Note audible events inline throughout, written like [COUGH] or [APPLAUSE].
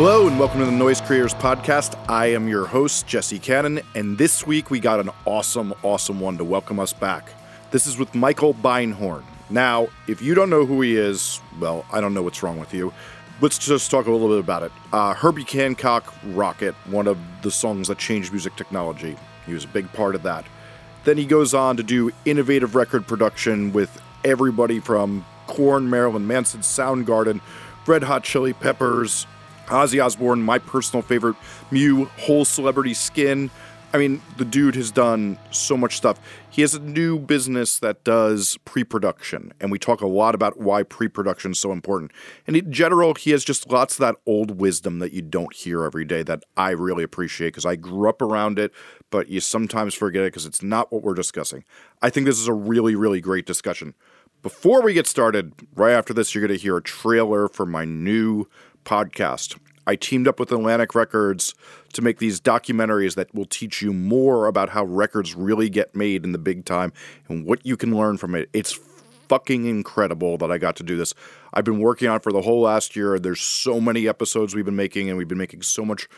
Hello and welcome to the Noise Creators Podcast. I am your host, Jesse Cannon, and this week we got an awesome, awesome one to welcome us back. This is with Michael Beinhorn. Now, if you don't know who he is, well, I don't know what's wrong with you. Let's just talk a little bit about it. Uh, Herbie Hancock Rockit, one of the songs that changed music technology. He was a big part of that. Then he goes on to do innovative record production with everybody from Korn, Marilyn Manson, Soundgarden, Red Hot Chili Peppers, Ozzy Osbourne, my personal favorite, Mew, Hole Celebrity Skin. I mean, the dude has done so much stuff. He has a new business that does pre production, and we talk a lot about why pre production is so important. And in general, he has just lots of that old wisdom that you don't hear every day that I really appreciate because I grew up around it, but you sometimes forget it because it's not what we're discussing. I think this is a really, really great discussion. Before we get started, right after this, you're going to hear a trailer for my new podcast. I teamed up with Atlantic Records to make these documentaries that will teach you more about how records really get made in the big time and what you can learn from it. It's fucking incredible that I got to do this. I've been working on for the whole last year. There's so many episodes we've been making, and we've been making so much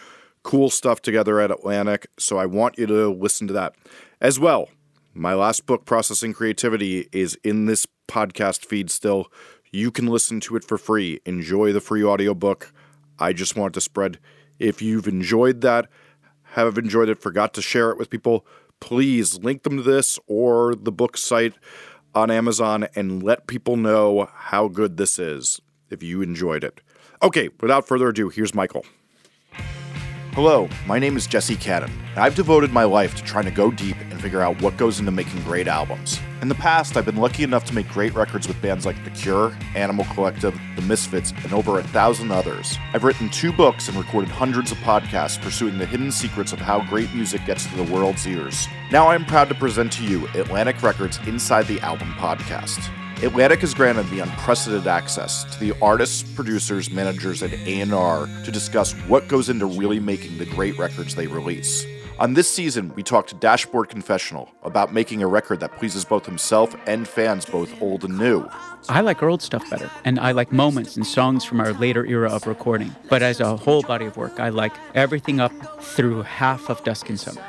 cool stuff together at Atlantic. So I want you to listen to that as well. My last book, Processing Creativity, is in this podcast feed still. You can listen to it for free. Enjoy the free audiobook. I just want to spread. If you've enjoyed that, have enjoyed it, forgot to share it with people, please link them to this or the book site on Amazon and let people know how good this is if you enjoyed it. Okay, without further ado, here's Michael. Hello, my name is Jesse Cannon, I've devoted my life to trying to go deep and figure out what goes into making great albums. In the past, I've been lucky enough to make great records with bands like The Cure, Animal Collective, The Misfits, and over a thousand others. I've written two books and recorded hundreds of podcasts pursuing the hidden secrets of how great music gets to the world's ears. Now I am proud to present to you Atlantic Records Inside the Album podcast. Atlantic has granted me unprecedented access to the artists, producers, managers, and A&R to discuss what goes into really making the great records they release. On this season, we talked to Dashboard Confessional about making a record that pleases both himself and fans both old and new. I like our old stuff better, and I like moments and songs from our later era of recording. But as a whole body of work, I like everything up through half of Dusk and Summer.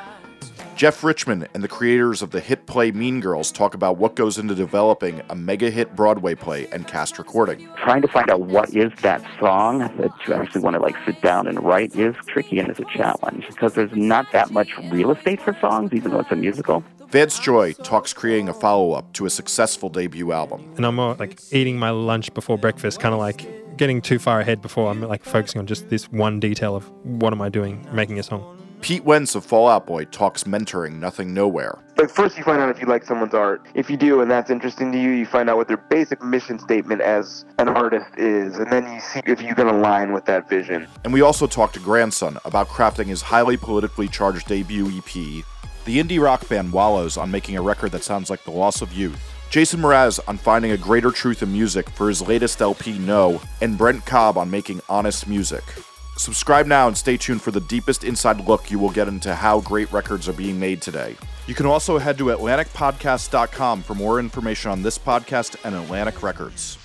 Jeff Richmond and the creators of the hit play Mean Girls talk about what goes into developing a mega hit Broadway play and cast recording. Trying to find out what is that song that you actually want to like sit down and write is tricky and is a challenge because there's not that much real estate for songs, even though it's a musical. Vance Joy talks creating a follow up to a successful debut album. And I'm more like eating my lunch before breakfast, kind of like getting too far ahead before I'm like focusing on just this one detail of what am I doing making a song. Pete Wentz of Fall Out Boy talks mentoring Nothing Nowhere. But first, you find out if you like someone's art. If you do, and that's interesting to you, you find out what their basic mission statement as an artist is, and then you see if you can align with that vision. And we also talked to Grandson about crafting his highly politically charged debut EP, the indie rock band Wallows on making a record that sounds like the loss of youth. Jason Mraz on finding a greater truth in music for his latest LP, Know, and Brent Cobb on making honest music. Subscribe now and stay tuned for the deepest inside look you will get into how great records are being made today. You can also head to AtlanticPodcast.com for more information on this podcast and Atlantic Records.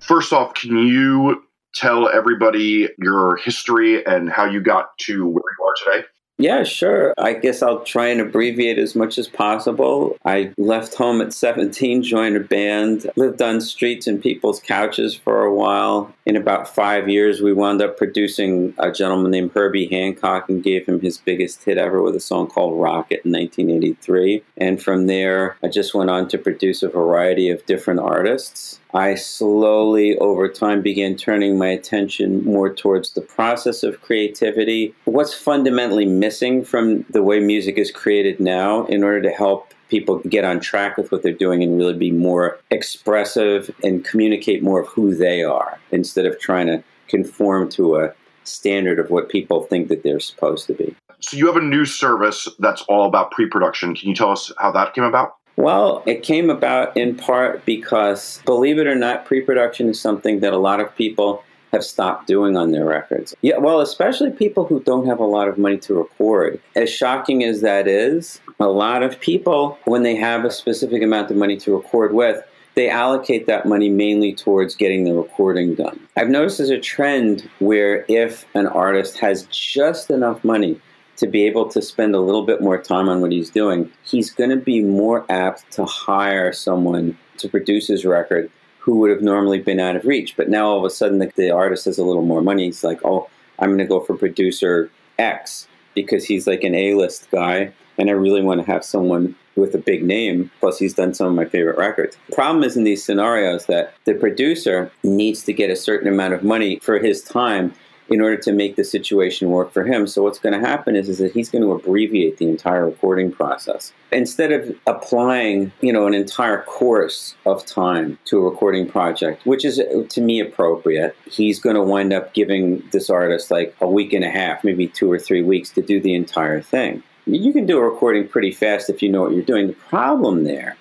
First off, can you tell everybody your history and how you got to where you are today? Yeah, sure. I guess I'll try and abbreviate as much as possible. I left home at 17, joined a band, lived on streets and people's couches for a while. In about five years, we wound up producing a gentleman named Herbie Hancock and gave him his biggest hit ever with a song called Rockit in 1983. And from there, I just went on to produce a variety of different artists. I slowly, over time, began turning my attention more towards the process of creativity. What's fundamentally missing from the way music is created now in order to help people get on track with what they're doing and really be more expressive and communicate more of who they are instead of trying to conform to a standard of what people think that they're supposed to be. So, you have a new service that's all about pre production. Can you tell us how that came about? Well, it came about in part because, believe it or not, pre production is something that a lot of people have stopped doing on their records. Yeah, well, especially people who don't have a lot of money to record. As shocking as that is, a lot of people, when they have a specific amount of money to record with, they allocate that money mainly towards getting the recording done. I've noticed there's a trend where if an artist has just enough money to be able to spend a little bit more time on what he's doing, he's going to be more apt to hire someone to produce his record who would have normally been out of reach. But now all of a sudden, the, the artist has a little more money. He's like, oh, I'm going to go for producer X because he's like an A list guy, and I really want to have someone with a big name. Plus, he's done some of my favorite records. Problem is in these scenarios that the producer needs to get a certain amount of money for his time in order to make the situation work for him. So what's going to happen is, is that he's going to abbreviate the entire recording process. Instead of applying, you know, an entire course of time to a recording project, which is to me appropriate, he's going to wind up giving this artist like a week and a half, maybe two or three weeks to do the entire thing. You can do a recording pretty fast if you know what you're doing. The problem there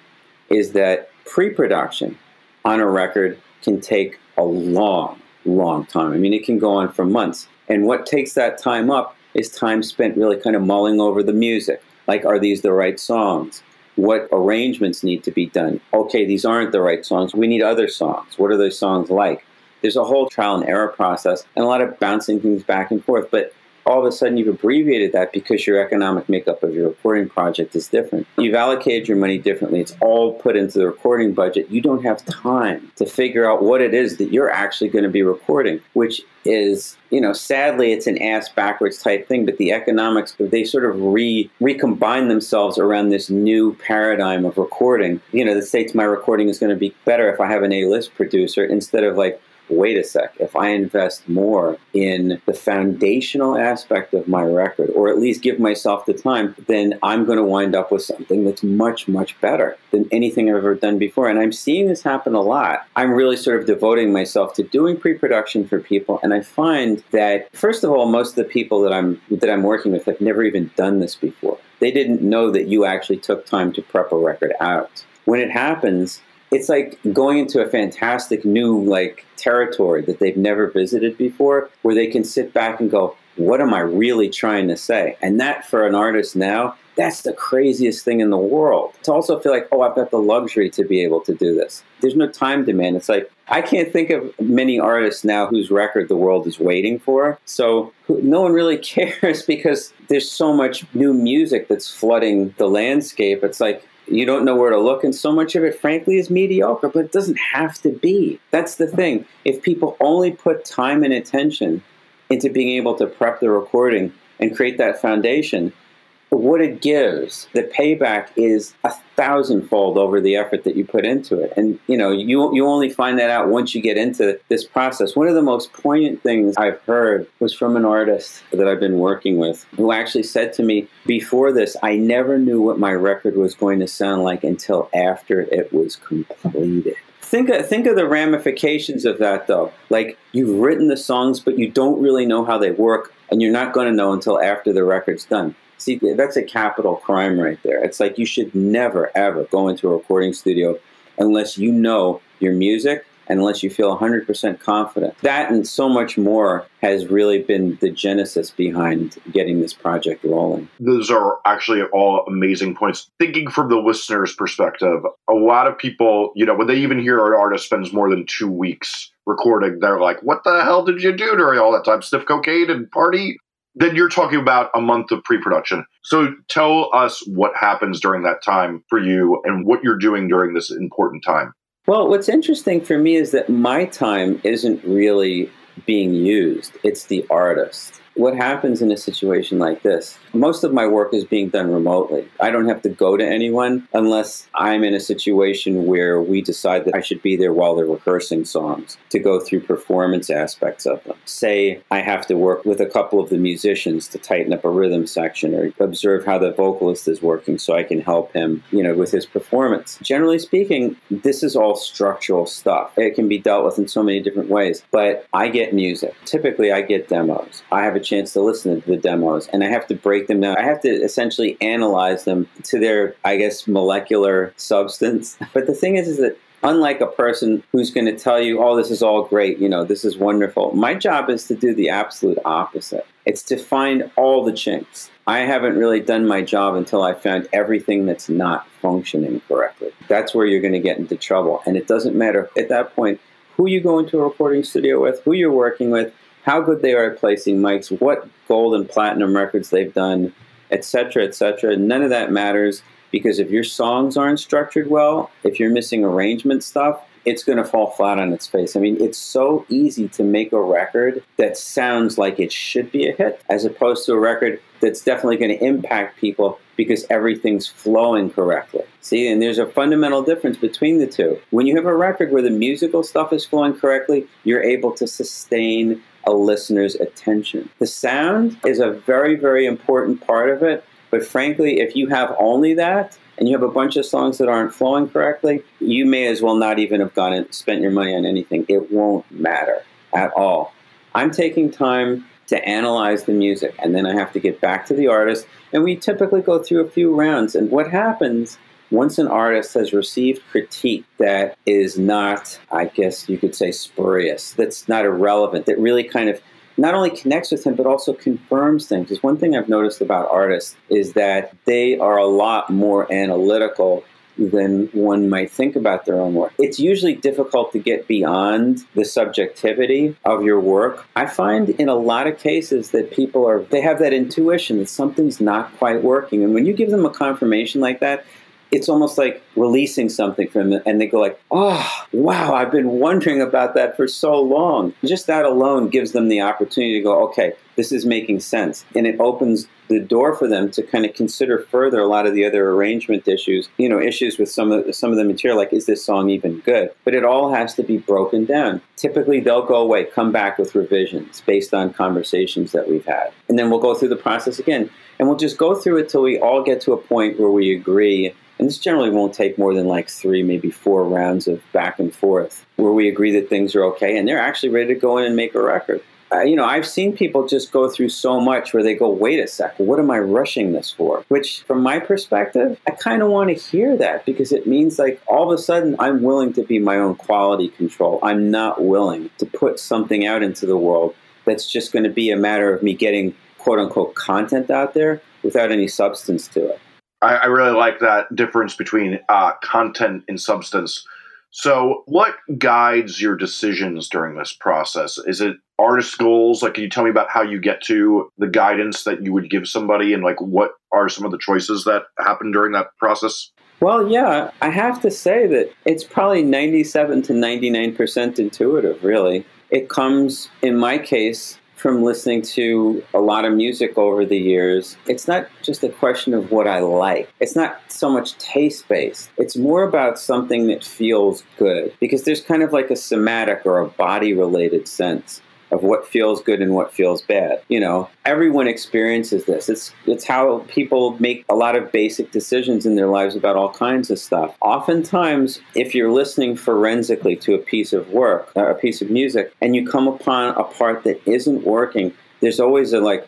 is that pre-production on a record can take a long long time. I mean, it can go on for months. And what takes that time up is time spent really kind of mulling over the music. Like, are these the right songs? What arrangements need to be done? Okay, these aren't the right songs. We need other songs. What are those songs like? There's a whole trial and error process and a lot of bouncing things back and forth. But all of a sudden you've abbreviated that because your economic makeup of your recording project is different. You've allocated your money differently. It's all put into the recording budget. You don't have time to figure out what it is that you're actually going to be recording, which is, you know, sadly it's an ass backwards type thing, but the economics, they sort of re recombine themselves around this new paradigm of recording. You know, that states my recording is going to be better if I have an A-list producer instead of like wait a sec, if I invest more in the foundational aspect of my record, or at least give myself the time, then I'm going to wind up with something that's much, much better than anything I've ever done before. And I'm seeing this happen a lot. I'm really sort of devoting myself to doing pre-production for people, and I find that first of all, most of the people that I'm that I'm working with have never even done this before. They didn't know that you actually took time to prep a record out. When it happens, it's like going into a fantastic new like territory that they've never visited before where they can sit back and go what am i really trying to say? And that for an artist now that's the craziest thing in the world. To also feel like oh i've got the luxury to be able to do this. There's no time demand. It's like i can't think of many artists now whose record the world is waiting for. So no one really [LAUGHS] cares because there's so much new music that's flooding the landscape. It's like you don't know where to look, and so much of it, frankly, is mediocre, but it doesn't have to be. That's the thing. If people only put time and attention into being able to prep the recording and create that foundation, what it gives, the payback is a thousandfold over the effort that you put into it. And you know, you you only find that out once you get into this process. One of the most poignant things I've heard was from an artist that I've been working with who actually said to me, before this, I never knew what my record was going to sound like until after it was completed think of, think of the ramifications of that though. Like you've written the songs, but you don't really know how they work, and you're not going to know until after the record's done. See, that's a capital crime right there. It's like you should never, ever go into a recording studio unless you know your music and unless you feel 100% confident. That and so much more has really been the genesis behind getting this project rolling. Those are actually all amazing points. Thinking from the listener's perspective, a lot of people, you know, when they even hear an artist spends more than two weeks recording, they're like, what the hell did you do during all that time? Sniff cocaine and party? Then you're talking about a month of pre-production. So tell us what happens during that time for you and what you're doing during this important time. Well, what's interesting for me is that my time isn't really being used. It's the artist what happens in a situation like this? Most of my work is being done remotely. I don't have to go to anyone unless I'm in a situation where we decide that I should be there while they're rehearsing songs to go through performance aspects of them. Say I have to work with a couple of the musicians to tighten up a rhythm section or observe how the vocalist is working so I can help him, you know, with his performance. Generally speaking, this is all structural stuff. It can be dealt with in so many different ways, but I get music. Typically I get demos. I have a chance to listen to the demos and I have to break them down. I have to essentially analyze them to their, I guess, molecular substance. [LAUGHS] But the thing is, is that unlike a person who's going to tell you, oh, this is all great, you know, this is wonderful. My job is to do the absolute opposite. It's to find all the chinks. I haven't really done my job until I found everything that's not functioning correctly. That's where you're going to get into trouble. And it doesn't matter at that point who you go into a recording studio with, who you're working with, how good they are at placing mics, what gold and platinum records they've done, etc., etc. None of that matters because if your songs aren't structured well, if you're missing arrangement stuff, it's going to fall flat on its face. I mean, it's so easy to make a record that sounds like it should be a hit as opposed to a record that's definitely going to impact people because everything's flowing correctly. See, and there's a fundamental difference between the two. When you have a record where the musical stuff is flowing correctly, you're able to sustain a listener's attention. The sound is a very, very important part of it, but frankly, if you have only that, and you have a bunch of songs that aren't flowing correctly, you may as well not even have gone and spent your money on anything. It won't matter at all. I'm taking time to analyze the music, and then I have to get back to the artist, and we typically go through a few rounds. And what happens once an artist has received critique that is not, I guess you could say, spurious, that's not irrelevant, that really kind of not only connects with him but also confirms things. Because one thing I've noticed about artists is that they are a lot more analytical than one might think about their own work. It's usually difficult to get beyond the subjectivity of your work. I find in a lot of cases that people are they have that intuition that something's not quite working and when you give them a confirmation like that, it's almost like releasing something from them and they go like oh wow i've been wondering about that for so long. Just that alone gives them the opportunity to go okay this is making sense. And it opens the door for them to kind of consider further a lot of the other arrangement issues you know issues with some of some of the material like is this song even good? But it all has to be broken down. Typically they'll go away come back with revisions based on conversations that we've had. And then we'll go through the process again and we'll just go through it till we all get to a point where we agree and this generally won't take more than like three, maybe four rounds of back and forth where we agree that things are okay and they're actually ready to go in and make a record. Uh, you know, I've seen people just go through so much where they go, wait a second, what am I rushing this for? Which, from my perspective, I kind of want to hear that because it means like all of a sudden I'm willing to be my own quality control. I'm not willing to put something out into the world that's just going to be a matter of me getting quote unquote content out there without any substance to it. I, I really like that difference between uh, content and substance. So, what guides your decisions during this process? Is it artist goals? Like, can you tell me about how you get to the guidance that you would give somebody, and like what are some of the choices that happen during that process? Well, yeah, I have to say that it's probably 97 to 99% intuitive, really. It comes, in my case, from listening to a lot of music over the years, it's not just a question of what I like. It's not so much taste based. It's more about something that feels good because there's kind of like a somatic or a body related sense of what feels good and what feels bad. You know, everyone experiences this. It's it's how people make a lot of basic decisions in their lives about all kinds of stuff. Oftentimes, if you're listening forensically to a piece of work, uh, a piece of music, and you come upon a part that isn't working, there's always a like,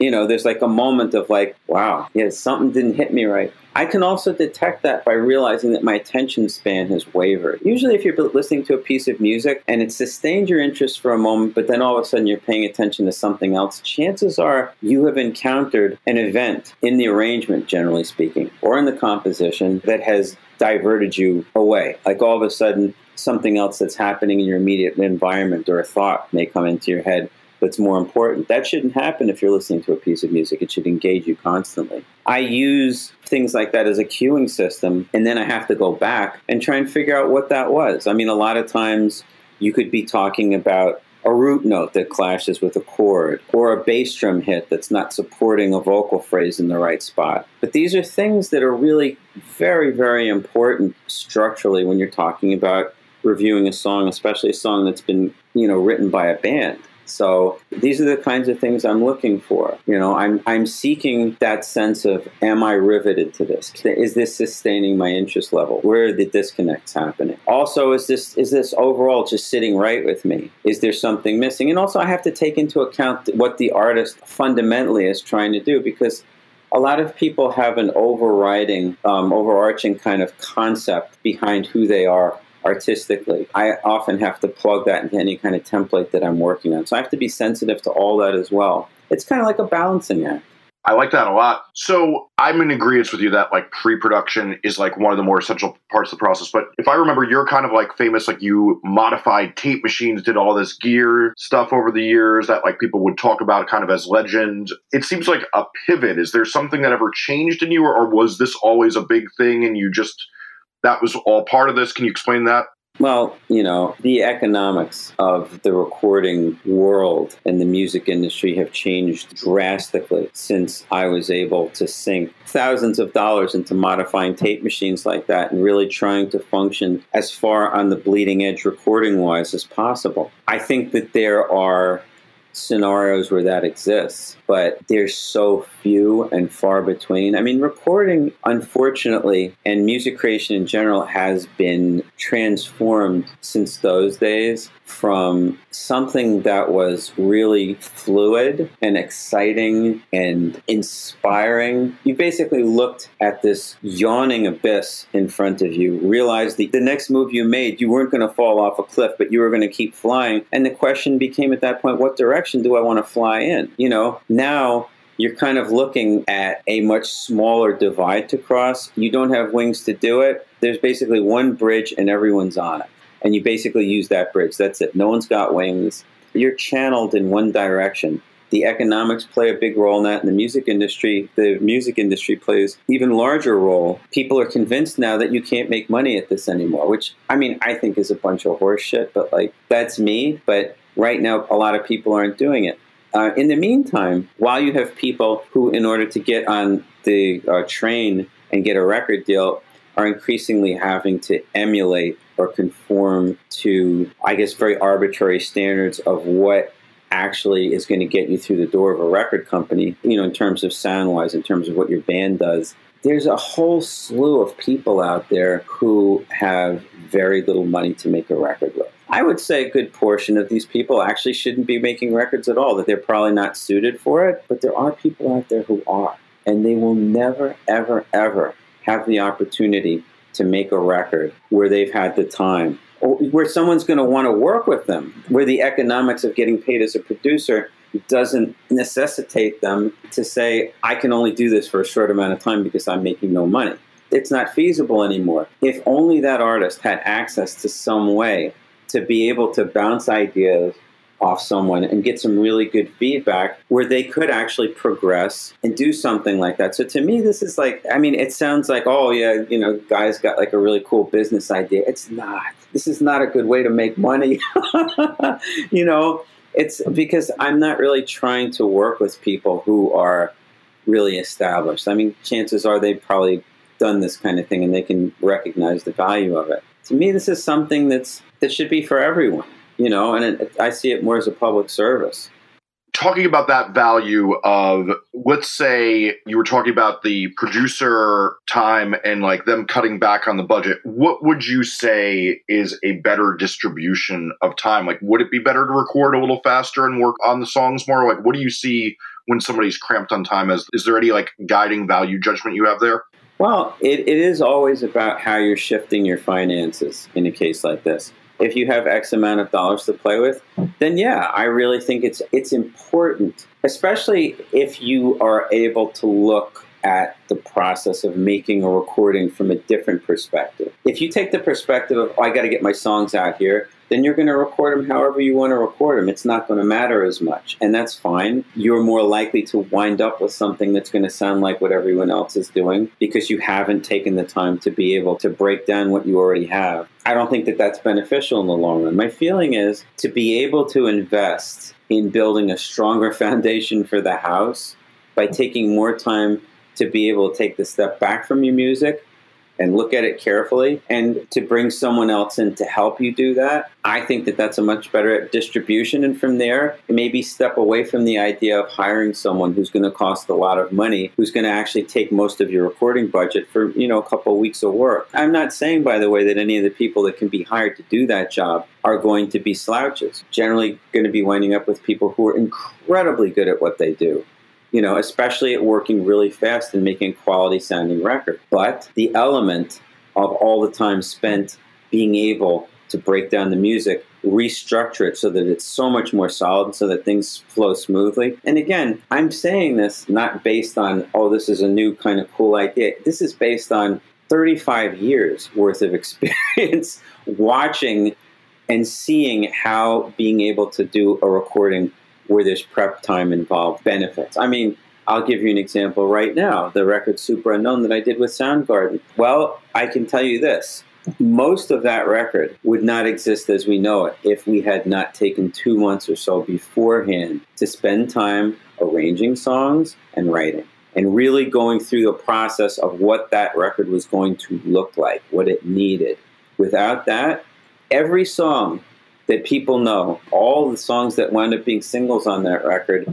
you know, there's like a moment of like, wow, yeah, something didn't hit me right. I can also detect that by realizing that my attention span has wavered. Usually, if you're listening to a piece of music and it sustained your interest for a moment, but then all of a sudden you're paying attention to something else, chances are you have encountered an event in the arrangement, generally speaking, or in the composition that has diverted you away. Like all of a sudden, something else that's happening in your immediate environment or a thought may come into your head that's more important. That shouldn't happen if you're listening to a piece of music. It should engage you constantly. I use things like that as a cueing system, and then I have to go back and try and figure out what that was. I mean, a lot of times you could be talking about a root note that clashes with a chord, or a bass drum hit that's not supporting a vocal phrase in the right spot. But these are things that are really very, very important structurally when you're talking about reviewing a song, especially a song that's been, you know, written by a band. So these are the kinds of things I'm looking for. You know, I'm I'm seeking that sense of am I riveted to this? Is this sustaining my interest level? Where are the disconnects happening? Also, is this is this overall just sitting right with me? Is there something missing? And also, I have to take into account what the artist fundamentally is trying to do because a lot of people have an overriding, um, overarching kind of concept behind who they are artistically. I often have to plug that into any kind of template that I'm working on. So I have to be sensitive to all that as well. It's kind of like a balancing act. I like that a lot. So I'm in agreement with you that like pre-production is like one of the more essential parts of the process. But if I remember, you're kind of like famous, like you modified tape machines, did all this gear stuff over the years that like people would talk about kind of as legend. It seems like a pivot. Is there something that ever changed in you, or, or was this always a big thing and you just that was all part of this? Can you explain that? Well, you know, the economics of the recording world and the music industry have changed drastically since I was able to sink thousands of dollars into modifying tape machines like that and really trying to function as far on the bleeding edge recording wise as possible. I think that there are scenarios where that exists, but there's so few and far between. I mean, recording, unfortunately, and music creation in general has been transformed since those days from something that was really fluid and exciting and inspiring. You basically looked at this yawning abyss in front of you, realized the, the next move you made, you weren't going to fall off a cliff, but you were going to keep flying. And the question became at that point, what direction do I want to fly in? You know, now you're kind of looking at a much smaller divide to cross. You don't have wings to do it. There's basically one bridge and everyone's on it and you basically use that bridge. That's it. No one's got wings. You're channeled in one direction. The economics play a big role in that. In the music industry, the music industry plays even larger role. People are convinced now that you can't make money at this anymore, which I mean, I think is a bunch of horseshit. But like, that's me. But right now, a lot of people aren't doing it. Uh, in the meantime, while you have people who, in order to get on the uh, train and get a record deal, are increasingly having to emulate or conform to, I guess, very arbitrary standards of what actually is going to get you through the door of a record company, you know, in terms of sound wise, in terms of what your band does. There's a whole slew of people out there who have very little money to make a record with. I would say a good portion of these people actually shouldn't be making records at all, that they're probably not suited for it, but there are people out there who are. And they will never, ever, ever have the opportunity to make a record where they've had the time or where someone's going to want to work with them, where the economics of getting paid as a producer doesn't necessitate them to say, I can only do this for a short amount of time because I'm making no money. It's not feasible anymore. If only that artist had access to some way to be able to bounce ideas off someone and get some really good feedback where they could actually progress and do something like that. So to me, this is like, I mean, it sounds like, oh, yeah, you know, guys got like a really cool business idea. It's not. This is not a good way to make money. [LAUGHS] you know, it's because I'm not really trying to work with people who are really established. I mean, chances are they've probably done this kind of thing and they can recognize the value of it. To me, this is something that's that should be for everyone you know, and it, I see it more as a public service. Talking about that value of, let's say you were talking about the producer time and like them cutting back on the budget. What would you say is a better distribution of time? Like, would it be better to record a little faster and work on the songs more? Like, what do you see when somebody's cramped on time? As is there any like guiding value judgment you have there? Well, it, it is always about how you're shifting your finances in a case like this if you have X amount of dollars to play with, then yeah, I really think it's it's important, especially if you are able to look at the process of making a recording from a different perspective. If you take the perspective of oh, I got to get my songs out here, then you're going to record them however you want to record them. It's not going to matter as much, and that's fine. You're more likely to wind up with something that's going to sound like what everyone else is doing because you haven't taken the time to be able to break down what you already have. I don't think that that's beneficial in the long run. My feeling is to be able to invest in building a stronger [LAUGHS] foundation for the house by taking more time to be able to take the step back from your music and look at it carefully. And to bring someone else in to help you do that i think that that's a much better distribution. And from there maybe step away from the idea of hiring someone who's going to cost a lot of money who's going to actually take most of your recording budget for you know a couple of weeks of work. I'm not saying by the way that any of the people that can be hired to do that job are going to be slouches. Generally going to be winding up with people who are incredibly good at what they do you know, especially at working really fast and making a quality sounding record. But the element of all the time spent being able to break down the music, restructure it so that it's so much more solid, so that things flow smoothly. And again, I'm saying this not based on, oh, this is a new kind of cool idea. This is based on 35 years worth of [LAUGHS] experience watching and seeing how being able to do a recording where there's prep time involved benefits. I mean, I'll give you an example right now the record Superunknown that I did with Soundgarden. Well, I can tell you this most of that record would not exist as we know it if we had not taken two months or so beforehand to spend time arranging songs and writing and really going through the process of what that record was going to look like, what it needed. Without that, every song that people know, all the songs that wound up being singles on that record,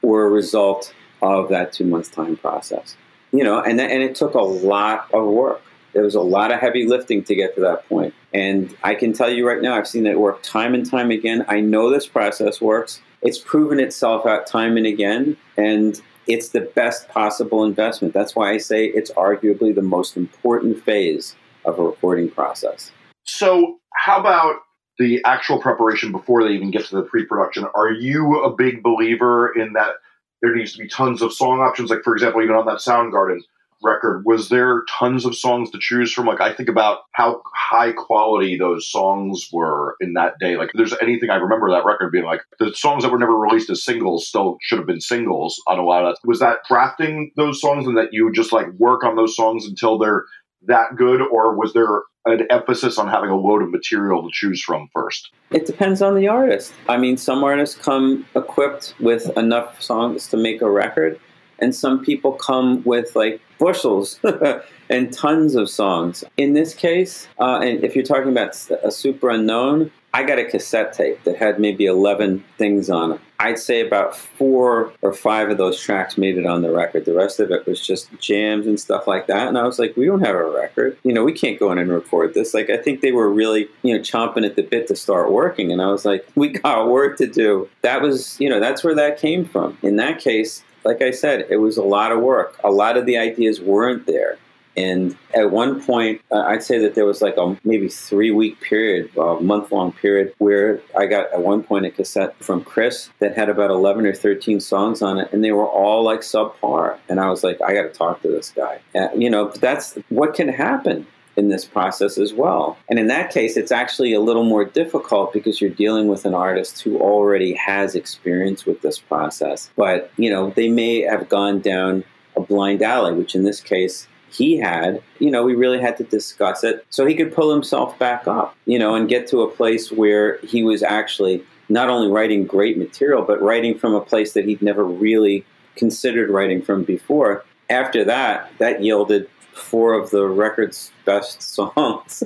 were a result of that two months time process. You know, and, and it took a lot of work. There was a lot of heavy lifting to get to that point. And I can tell you right now, I've seen it work time and time again. I know this process works. It's proven itself out time and again. And it's the best possible investment. That's why I say it's arguably the most important phase of a recording process. So, how about the actual preparation before they even get to the pre production? Are you a big believer in that there needs to be tons of song options? Like, for example, even on that Soundgarden, record, was there tons of songs to choose from? Like, I think about how high quality those songs were in that day. Like, there's anything I remember that record being like, the songs that were never released as singles still should have been singles on a lot of that. Was that drafting those songs and that you just like work on those songs until they're that good, or was there an emphasis on having a load of material to choose from first? It depends on the artist. I mean, some artists come equipped with enough songs to make a record and some people come with like bushels [LAUGHS] and tons of songs. In this case, uh, and if you're talking about a Superunknown, I got a cassette tape that had maybe 11 things on it. I'd say about four or five of those tracks made it on the record. The rest of it was just jams and stuff like that. And I was like, we don't have a record. You know, we can't go in and record this. Like, I think they were really, you know, chomping at the bit to start working. And I was like, we [LAUGHS] got work to do. That was, you know, that's where that came from. In that case, like I said, it was a lot of work. A lot of the ideas weren't there. And at one point, uh, I'd say that there was like a maybe three week period, a month long period, where I got at one point a cassette from Chris that had about 11 or 13 songs on it, and they were all like subpar. And I was like, I got to talk to this guy. Uh, you know, that's what can happen in this process as well. And in that case, it's actually a little more difficult because you're dealing with an artist who already has experience with this process. But, you know, they may have gone down a blind alley, which in this case, he had, you know, we really had to discuss it so he could pull himself back up, you know, and get to a place where he was actually not only writing great material, but writing from a place that he'd never really considered writing from before. After that, that yielded four of the record's best [LAUGHS] songs.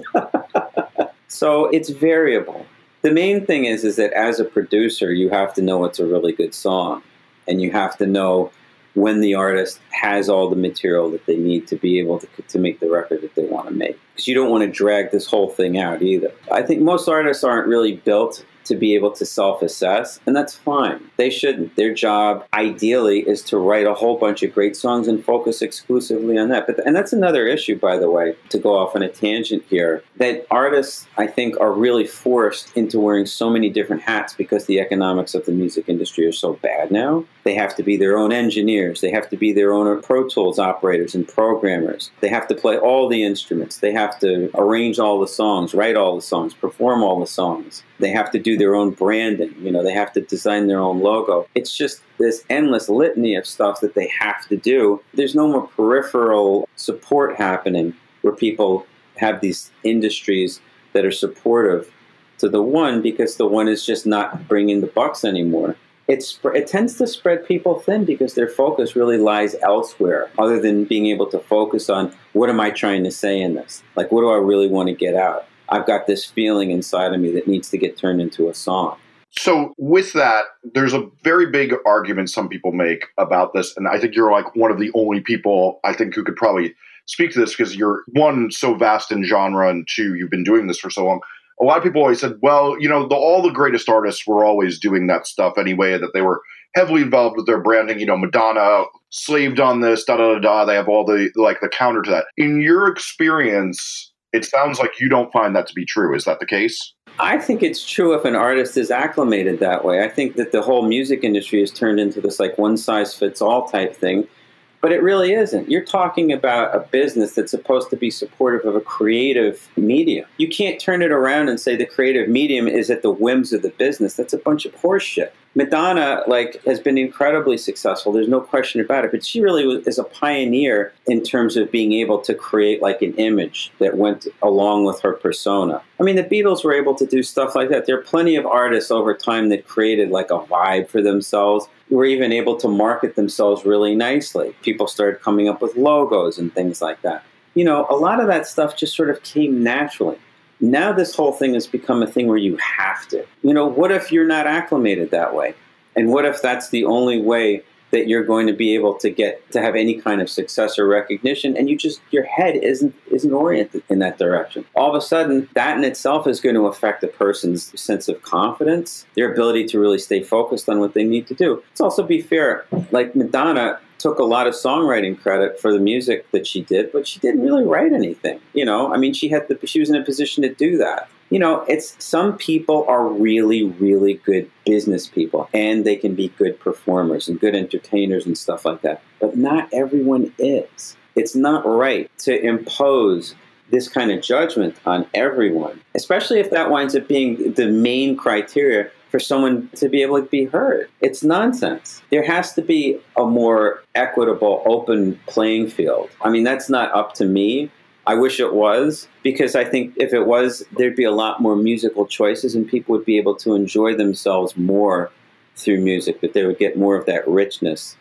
so it's variable. The main thing is is that as a producer, you have to know it's a really good song, and you have to know when the artist has all the material that they need to be able to, to make the record that they want to make. Because you don't want to drag this whole thing out either. I think most artists aren't really built to be able to self assess, and that's fine. They shouldn't. Their job, ideally, is to write a whole bunch of great songs and focus exclusively on that. But and that's another issue, by the way, to go off on a tangent here. That artists, I think, are really forced into wearing so many different hats because the economics of the music industry are so bad now. They have to be their own engineers. They have to be their own Pro Tools operators and programmers. They have to play all the instruments. They have to arrange all the songs, write all the songs, perform all the songs. They have to do their own branding. You know, they have to design their own logo. It's just this endless litany of stuff that they have to do. There's no more peripheral support happening where people have these industries that are supportive to the one because the one is just not bringing the bucks anymore. It's, it tends to spread people thin because their focus really lies elsewhere other than being able to focus on what am I trying to say in this? Like, what do I really want to get out? I've got this feeling inside of me that needs to get turned into a song. So, with that, there's a very big argument some people make about this. And I think you're like one of the only people I think who could probably speak to this because you're one, so vast in genre, and two, you've been doing this for so long. A lot of people always said, well, you know, the, all the greatest artists were always doing that stuff anyway, that they were heavily involved with their branding. You know, Madonna slaved on this, da da da da. They have all the, like, the counter to that. In your experience, It sounds like you don't find that to be true. Is that the case? I think it's true if an artist is acclimated that way. I think that the whole music industry has turned into this like one size fits all type thing but it really isn't. You're talking about a business that's supposed to be supportive of a creative medium. You can't turn it around and say the creative medium is at the whims of the business. That's a bunch of horseshit. Madonna, like, has been incredibly successful. There's no question about it. But she really was, is a pioneer in terms of being able to create like an image that went along with her persona. I mean, the Beatles were able to do stuff like that. There are plenty of artists over time that created like a vibe for themselves were even able to market themselves really nicely. People started coming up with logos and things like that. You know, a lot of that stuff just sort of came naturally. Now, this whole thing has become a thing where you have to. You know, what if you're not acclimated that way? And what if that's the only way that you're going to be able to get to have any kind of success or recognition and you just your head isn't isn't oriented in that direction. All of a sudden that in itself is going to affect a person's sense of confidence their ability to really stay focused on what they need to do. Let's also be fair like madonna took a lot of songwriting credit for the music that she did but she didn't really write anything you know? I mean she had the she was in a position to do that you know, it's some people are really, really good business people and they can be good performers and good entertainers and stuff like that. But not everyone is. It's not right to impose this kind of judgment on everyone, especially if that winds up being the main criteria for someone to be able to be heard. It's nonsense. There has to be a more equitable, open playing field. I mean, that's not up to me. I wish it was because I think if it was, there'd be a lot more musical choices and people would be able to enjoy themselves more through music, that they would get more of that richness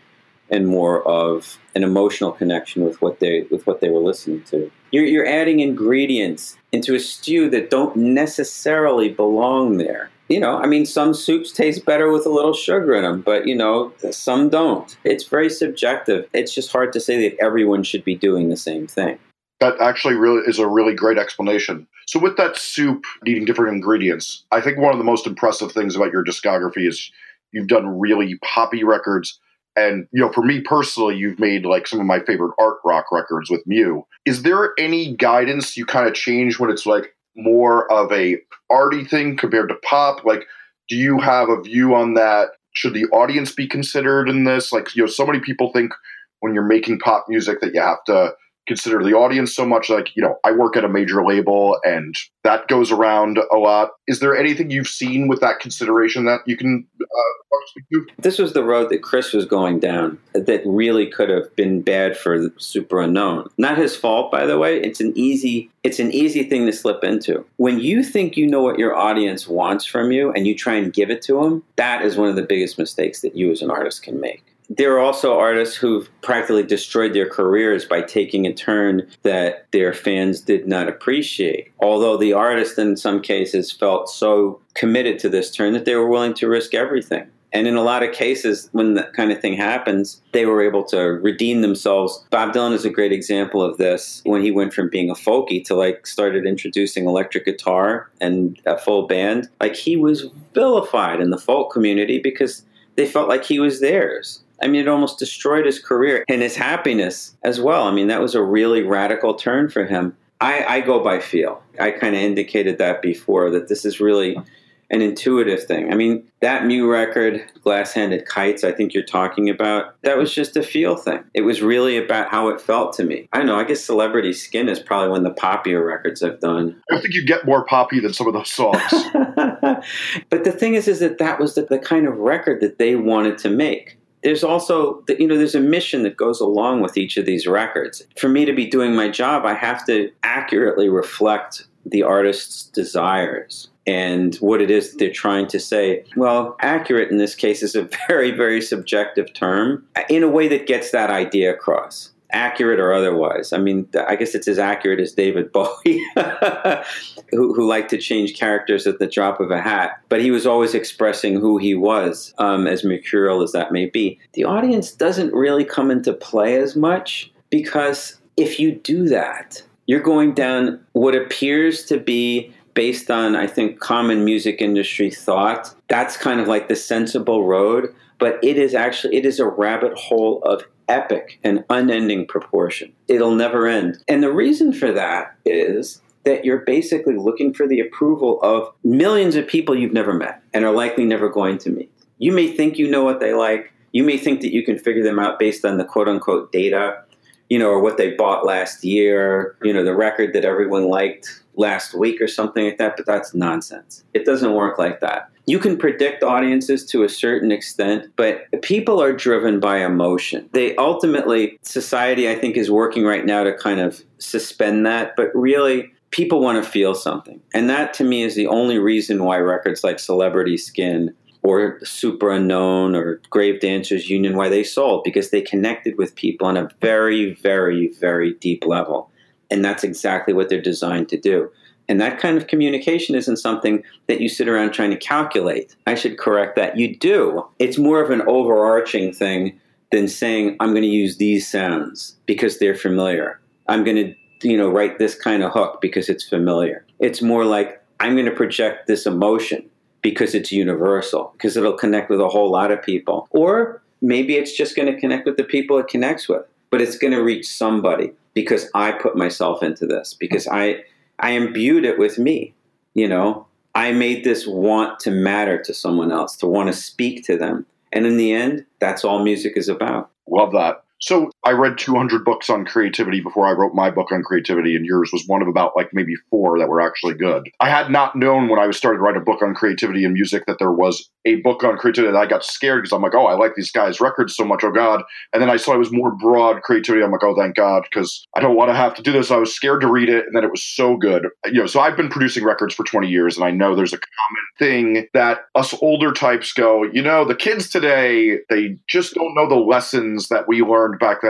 and more of an emotional connection with what they with what they were listening to. You're, you're adding ingredients into a stew that don't necessarily belong there. You know, I mean, some soups taste better with a little sugar in them, but you know, some don't. It's very subjective. It's just hard to say that everyone should be doing the same thing. That actually really is a really great explanation. So with that soup needing different ingredients, I think one of the most impressive things about your discography is you've done really poppy records. And you know, for me personally, you've made like some of my favorite art rock records with Mew. Is there any guidance you kind of change when it's like more of a arty thing compared to pop? Like, do you have a view on that? Should the audience be considered in this? Like, you know, so many people think when you're making pop music that you have to consider the audience so much. Like, you know, I work at a major label and that goes around a lot. Is there anything you've seen with that consideration that you can uh? This was the road that Chris was going down that really could have been bad for the Superunknown. Not his fault, by the way. It's an easy it's an easy thing to slip into. When you think you know what your audience wants from you and you try and give it to them, that is one of the biggest mistakes that you as an artist can make there are also artists who've practically destroyed their careers by taking a turn that their fans did not appreciate. Although the artist, in some cases, felt so committed to this turn that they were willing to risk everything. And in a lot of cases, when that kind of thing happens, they were able to redeem themselves. Bob Dylan is a great example of this when he went from being a folkie to like started introducing electric guitar and a full band. Like he was vilified in the folk community because they felt like he was theirs. I mean, it almost destroyed his career and his happiness as well. I mean, that was a really radical turn for him. I, I go by feel. I kind of indicated that before that this is really an intuitive thing. I mean, that Mew record, Glass Handed Kites, I think you're talking about, that was just a feel thing. It was really about how it felt to me. I don't know, I guess Celebrity Skin is probably one of the poppier records I've done. I think you get more poppy than some of those songs. [LAUGHS] but the thing is, is that that was the, the kind of record that they wanted to make there's also you know there's a mission that goes along with each of these records. For me to be doing my job i have to accurately reflect the artist's desires and what it is they're trying to say. Well accurate in this case is a [LAUGHS] very very subjective term in a way that gets that idea across accurate or otherwise. I mean, I guess it's as accurate as David [LAUGHS] Bowie, who, who, liked to change characters at the drop of a hat. But he was always expressing who he was, um, as mercurial as that may be. The audience doesn't really come into play as much because if you do that, you're going down what appears to be based on, I think, common music industry thought. That's kind of like the sensible road, but it is actually it is a rabbit hole of epic and unending proportion. It'll never end. And the reason for that is that you're basically looking for the approval of millions of people you've never met and are likely never going to meet. You may think you know what they like. You may think that you can figure them out based on the quote unquote data, you know, or what they bought last year, you know, the record that everyone liked last week or something like that, but that's nonsense. It doesn't work like that. You can predict audiences to a certain extent, but people are driven by emotion. They ultimately, society, I think, is working right now to kind of suspend that, but really, people want to feel something. And that to me is the only reason why records like Celebrity Skin or Superunknown or Grave Dancers Union, why they sold, because they connected with people on a very, very, very deep level. And that's exactly what they're designed to do. And that kind of communication isn't something that you sit around trying to calculate. I should correct that. You do. It's more of an overarching thing than saying, I'm going to use these sounds because they're familiar. I'm going to, you know, write this kind of hook because it's familiar. It's more like, I'm going to project this emotion because it's universal, because it'll connect with a whole lot of people. Or maybe it's just going to connect with the people it connects with, but it's going to reach somebody because I put myself into this, because I I imbued it with me. You know, I made this want to matter to someone else, to want to speak to them. And in the end, that's all music is about. Love that. So I read 200 books on creativity before I wrote my book on creativity, and yours was one of about like maybe four that were actually good. I had not known when I was to write a book on creativity and music that there was a book on creativity that I got scared because I'm like, oh, I like these guys' records so much, oh God. And then I saw it was more broad creativity. I'm like, oh, thank God, because I don't want to have to do this. I was scared to read it, and then it was so good. You know, so I've been producing records for 20 years, and I know there's a common thing that us older types go, you know, the kids today, they just don't know the lessons that we learned back then.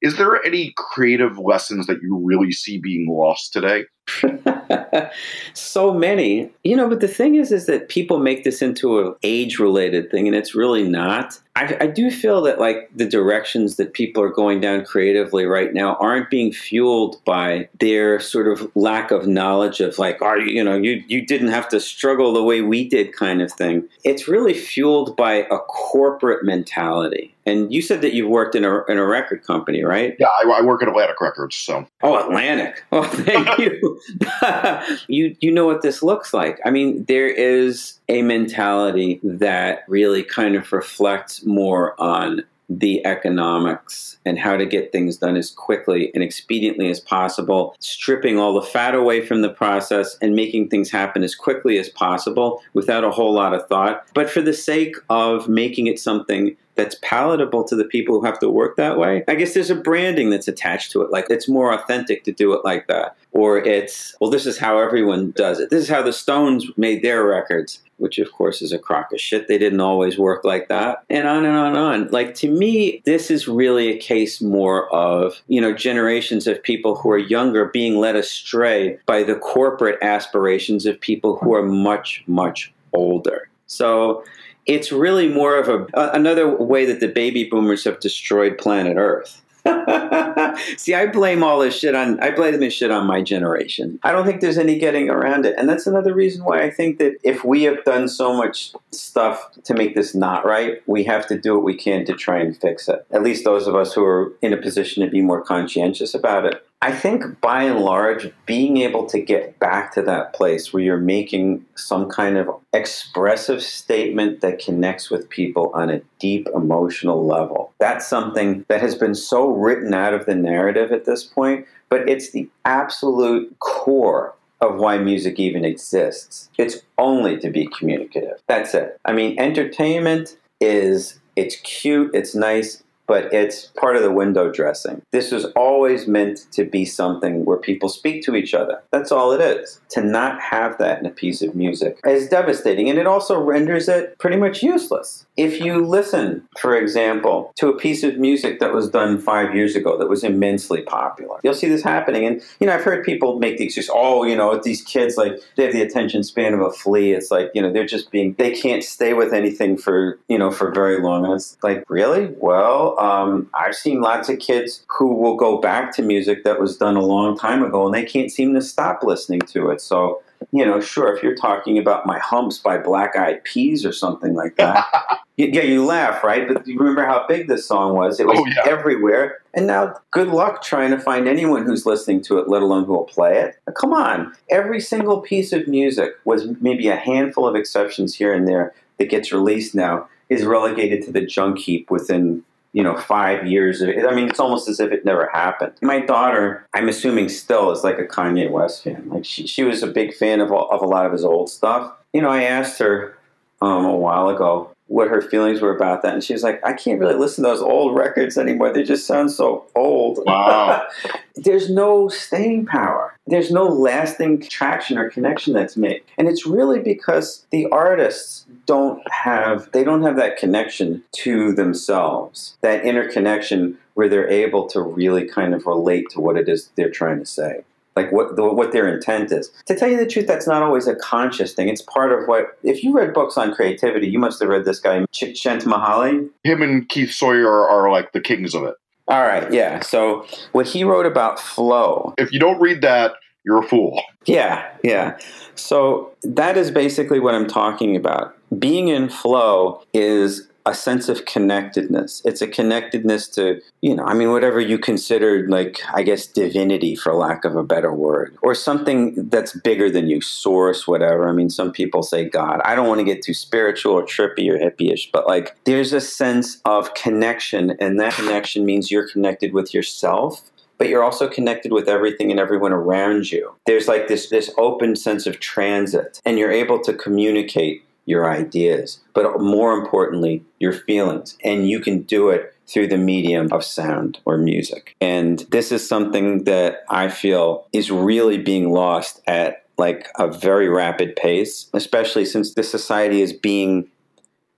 Is there any creative lessons that you really see being lost today? [LAUGHS] so many you know but the thing is is that people make this into an age related thing and it's really not I, I, do feel that like the directions that people are going down creatively right now aren't being fueled by their sort of lack of knowledge of like are you know you you didn't have to struggle the way we did kind of thing it's really fueled by a corporate mentality and you said that you've worked in a, in a record company, right? Yeah, I, I work at Atlantic Records. So. Oh, Atlantic. Oh, [LAUGHS] thank [LAUGHS] you. [LAUGHS] you you know what this looks like. I mean, there is a mentality that really kind of reflects more on the economics and how to get things done as quickly and expediently as possible, stripping all the fat away from the process and making things happen as quickly as possible without a whole lot of thought, but for the sake of making it something that's palatable to the people who have to work that way. I guess there's a branding that's attached to it. Like it's more authentic to do it like that. Or it's, well, this is how everyone does it. This is how the Stones made their records, which of course is a crock of shit. They didn't always work like that. And on and on and on. Like to me, this is really a case more of, you know, generations of people who are younger being led astray by the corporate aspirations of people who are much, much older. So it's really more of a another way that the baby boomers have destroyed planet Earth. [LAUGHS] See, I blame all this shit on I blame this shit on my generation. I don't think there's any getting around it. And that's another reason why I think that if we have done so much stuff to make this not right, we have to do what we can to try and fix it. At least those of us who are in a position to be more conscientious about it. I think by and large, being able to get back to that place where you're making some kind of expressive statement that connects with people on a deep emotional level, that's something that has been so written out of the narrative at this point, but it's the absolute core of why music even exists. It's only to be communicative. That's it. I mean, entertainment is it's cute, it's nice, but it's part of the window dressing. This was always meant to be something where people speak to each other. That's all it is. To not have that in a piece of music is devastating, and it also renders it pretty much useless. If you listen, for example, to a piece of music that was done five years ago that was immensely popular, you'll see this happening. And, you know, I've heard people make the excuse, oh, you know, these kids, like, they have the attention span of a flea. It's like, you know, they're just being, they can't stay with anything for, you know, for very long. And it's like, really? Well, um, I've seen lots of kids who will go back to music that was done a long time ago and they can't seem to stop listening to it. So you know, sure, if you're talking about my humps by Black Eyed Peas or something like that, [LAUGHS] yeah, you laugh, right? But you remember how big this song was? It was Oh, yeah. everywhere. And now, good luck trying to find anyone who's listening to it, let alone who will play it. Come on. Every single piece of music, with maybe a handful of exceptions here and there, that gets released now is relegated to the junk heap within you know five years of it. I mean, it's almost as if it never happened. My daughter, I'm assuming, still is like a Kanye West fan. Like she, she was a big fan of all, of a lot of his old stuff. You know, I asked her um, a while ago what her feelings were about that, and she was like, "I can't really listen to those old records anymore. They just sound so old." Wow. [LAUGHS] There's no staying power. There's no lasting traction or connection that's made. And it's really because the artists don't have they don't have that connection to themselves. That interconnection where they're able to really kind of relate to what it is they're trying to say. Like what the, what their intent is. To tell you the truth, that's not always a conscious thing. It's part of what. If you read books on creativity, you must have read this guy Csikszentmihalyi. Him and Keith Sawyer are, are like the kings of it. All right, yeah. So what he wrote about flow If you don't read that, you're a fool. Yeah, yeah. So that is basically what I'm talking about. Being in flow is a sense of connectedness. It's a connectedness to, you know, I mean, whatever you consider, like, I guess, divinity, for lack of a better word, or something that's bigger than you, source, whatever. I mean, some people say God. I don't want to get too spiritual or trippy or hippie-ish, but like, there's a sense of connection, and that connection means you're connected with yourself but you're also connected with everything and everyone around you. There's like this this open sense of transit, and you're able to communicate your ideas, but more importantly, your feelings, and you can do it through the medium of sound or music. And this is something that I feel is really being lost at like a very rapid pace, especially since this society is being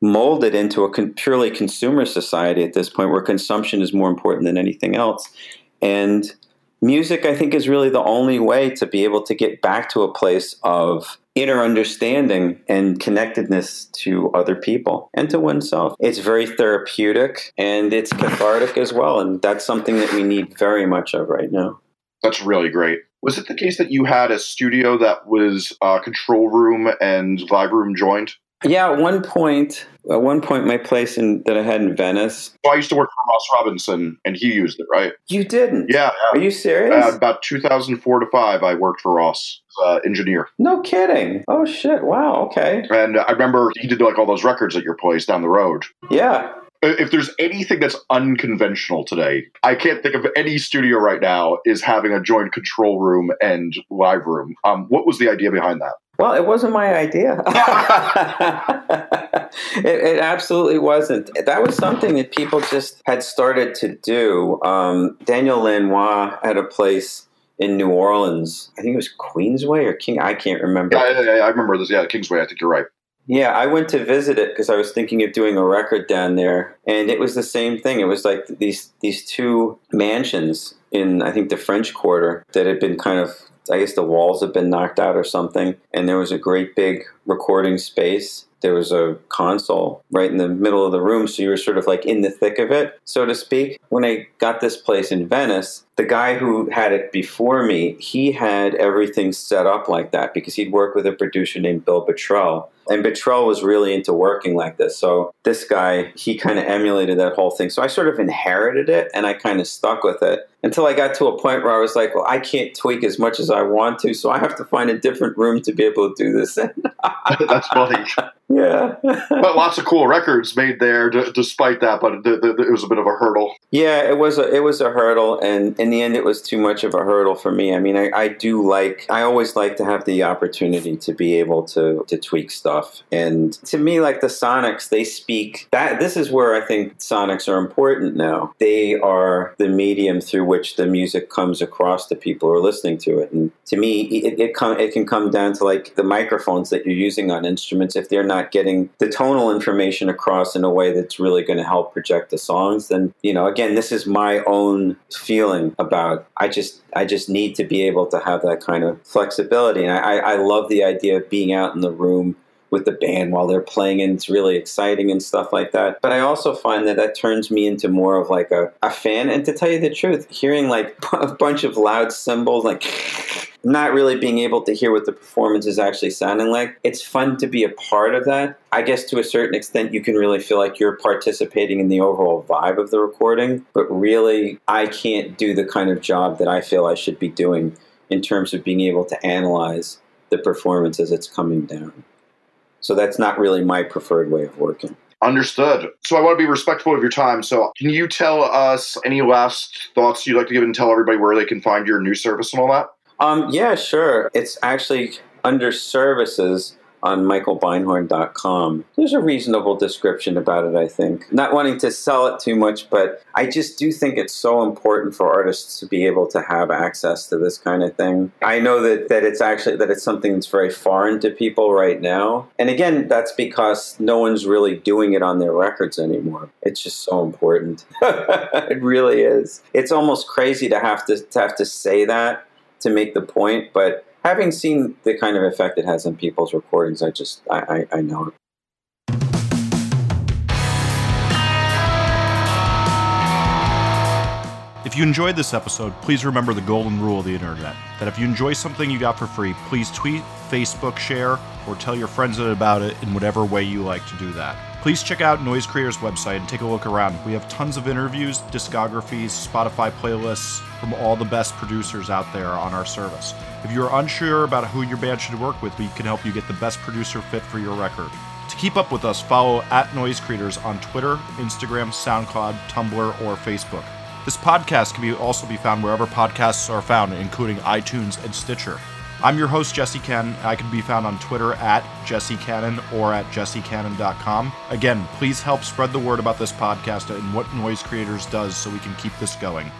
molded into a con- purely consumer society at this point where consumption is more important than anything else. And music, I think, is really the only way to be able to get back to a place of inner understanding and connectedness to other people and to oneself. It's very therapeutic and it's cathartic as well. And that's something that we need very much of right now. That's really great. Was it the case that you had a studio that was uh, control room and vibe room joined? Yeah, at one point, at one point, my place in that I had in Venice. So I used to work for Ross Robinson, and he used it, right? You didn't? Yeah. Are you serious? Uh, about 2004 to five, I worked for Ross uh, engineer, no kidding. Oh shit! Wow. Okay. and I remember he did like all those records at your place down the road. Yeah. If there's anything that's unconventional today, I can't think of any studio right now is having a joint control room and live room. Um, what was the idea behind that? Well, it wasn't my idea. [LAUGHS] it, it absolutely wasn't. That was something that people just had started to do. Um, Daniel Lanois had a place in New Orleans. I think it was Queensway or King. I can't remember. Yeah, yeah, yeah, I remember this. Yeah, Kingsway. I think you're right. Yeah, I went to visit it because I was thinking of doing a record down there, and it was the same thing. It was like these these two mansions in I think the French Quarter that had been kind of I guess the walls had been knocked out or something, and there was a great big recording space. There was a console right in the middle of the room, so you were sort of like in the thick of it, so to speak. When I got this place in Venice, the guy who had it before me, he had everything set up like that because he'd worked with a producer named Bill Bottrell. And Bottrell was really into working like this. So this guy, he kind of emulated that whole thing. So I sort of inherited it and I kind of stuck with it until I got to a point where I was like, well, I can't tweak as much as I want to. So I have to find a different room to be able to do this in. [LAUGHS] That's funny. [LAUGHS] yeah. [LAUGHS] but lots of cool records made there, d- despite that. But th- th- it was a bit of a hurdle. Yeah, it was a it was a hurdle, and in the end, it was too much of a hurdle for me. I mean, I, I do like I always like to have the opportunity to be able to to tweak stuff, and to me, like the Sonics, they speak that this is where I think Sonics are important now. They are the medium through which the music comes across to people who are listening to it, and to me, it it, come, it can come down to like the microphones that you're using on instruments. If they're not getting the tonal information across in a way that's really going to help project the songs, then you know, again, this is my own feeling about. I just I just need to be able to have that kind of flexibility, and I, I love the idea of being out in the room with the band while they're playing and it's really exciting and stuff like that. But I also find that that turns me into more of like a, a fan. And to tell you the truth, hearing like [LAUGHS] a bunch of loud cymbals like [LAUGHS] not really being able to hear what the performance is actually sounding like. It's fun to be a part of that. I guess to a certain extent, you can really feel like you're participating in the overall vibe of the recording, but really, I can't do the kind of job that I feel I should be doing in terms of being able to analyze the performance as it's coming down. So that's not really my preferred way of working. Understood. So I want to be respectful of your time. So can you tell us any last thoughts you'd like to give and tell everybody where they can find your new service and all that? Um, yeah, sure. It's actually under services on michaelbeinhorn.com. There's a reasonable description about it, I think. Not wanting to sell it too much, but I just do think it's so important for artists to be able to have access to this kind of thing. I know that, that it's actually that it's something that's very foreign to people right now. And again, that's because no one's really doing it on their records anymore. It's just so important. [LAUGHS] it really is. It's almost crazy to have to, to have to say that to make the point, but having seen the kind of effect it has on people's recordings, I just I, I, I know it. If you enjoyed this episode, please remember the golden rule of the internet that if you enjoy something you got for free, please tweet, Facebook, share, or tell your friends about it in whatever way you like to do that. Please check out Noise Creator's website and take a look around. We have tons of interviews, discographies, Spotify playlists from all the best producers out there on our service. If you're unsure about who your band should work with, we can help you get the best producer fit for your record. To keep up with us, follow at Noise Creators on Twitter, Instagram, SoundCloud, Tumblr, or Facebook. This podcast can be also be found wherever podcasts are found, including iTunes and Stitcher. I'm your host, Jesse Cannon. I can be found on Twitter at Jesse Cannon or at jessecannon.com. Again, please help spread the word about this podcast and what Noise Creators does so we can keep this going.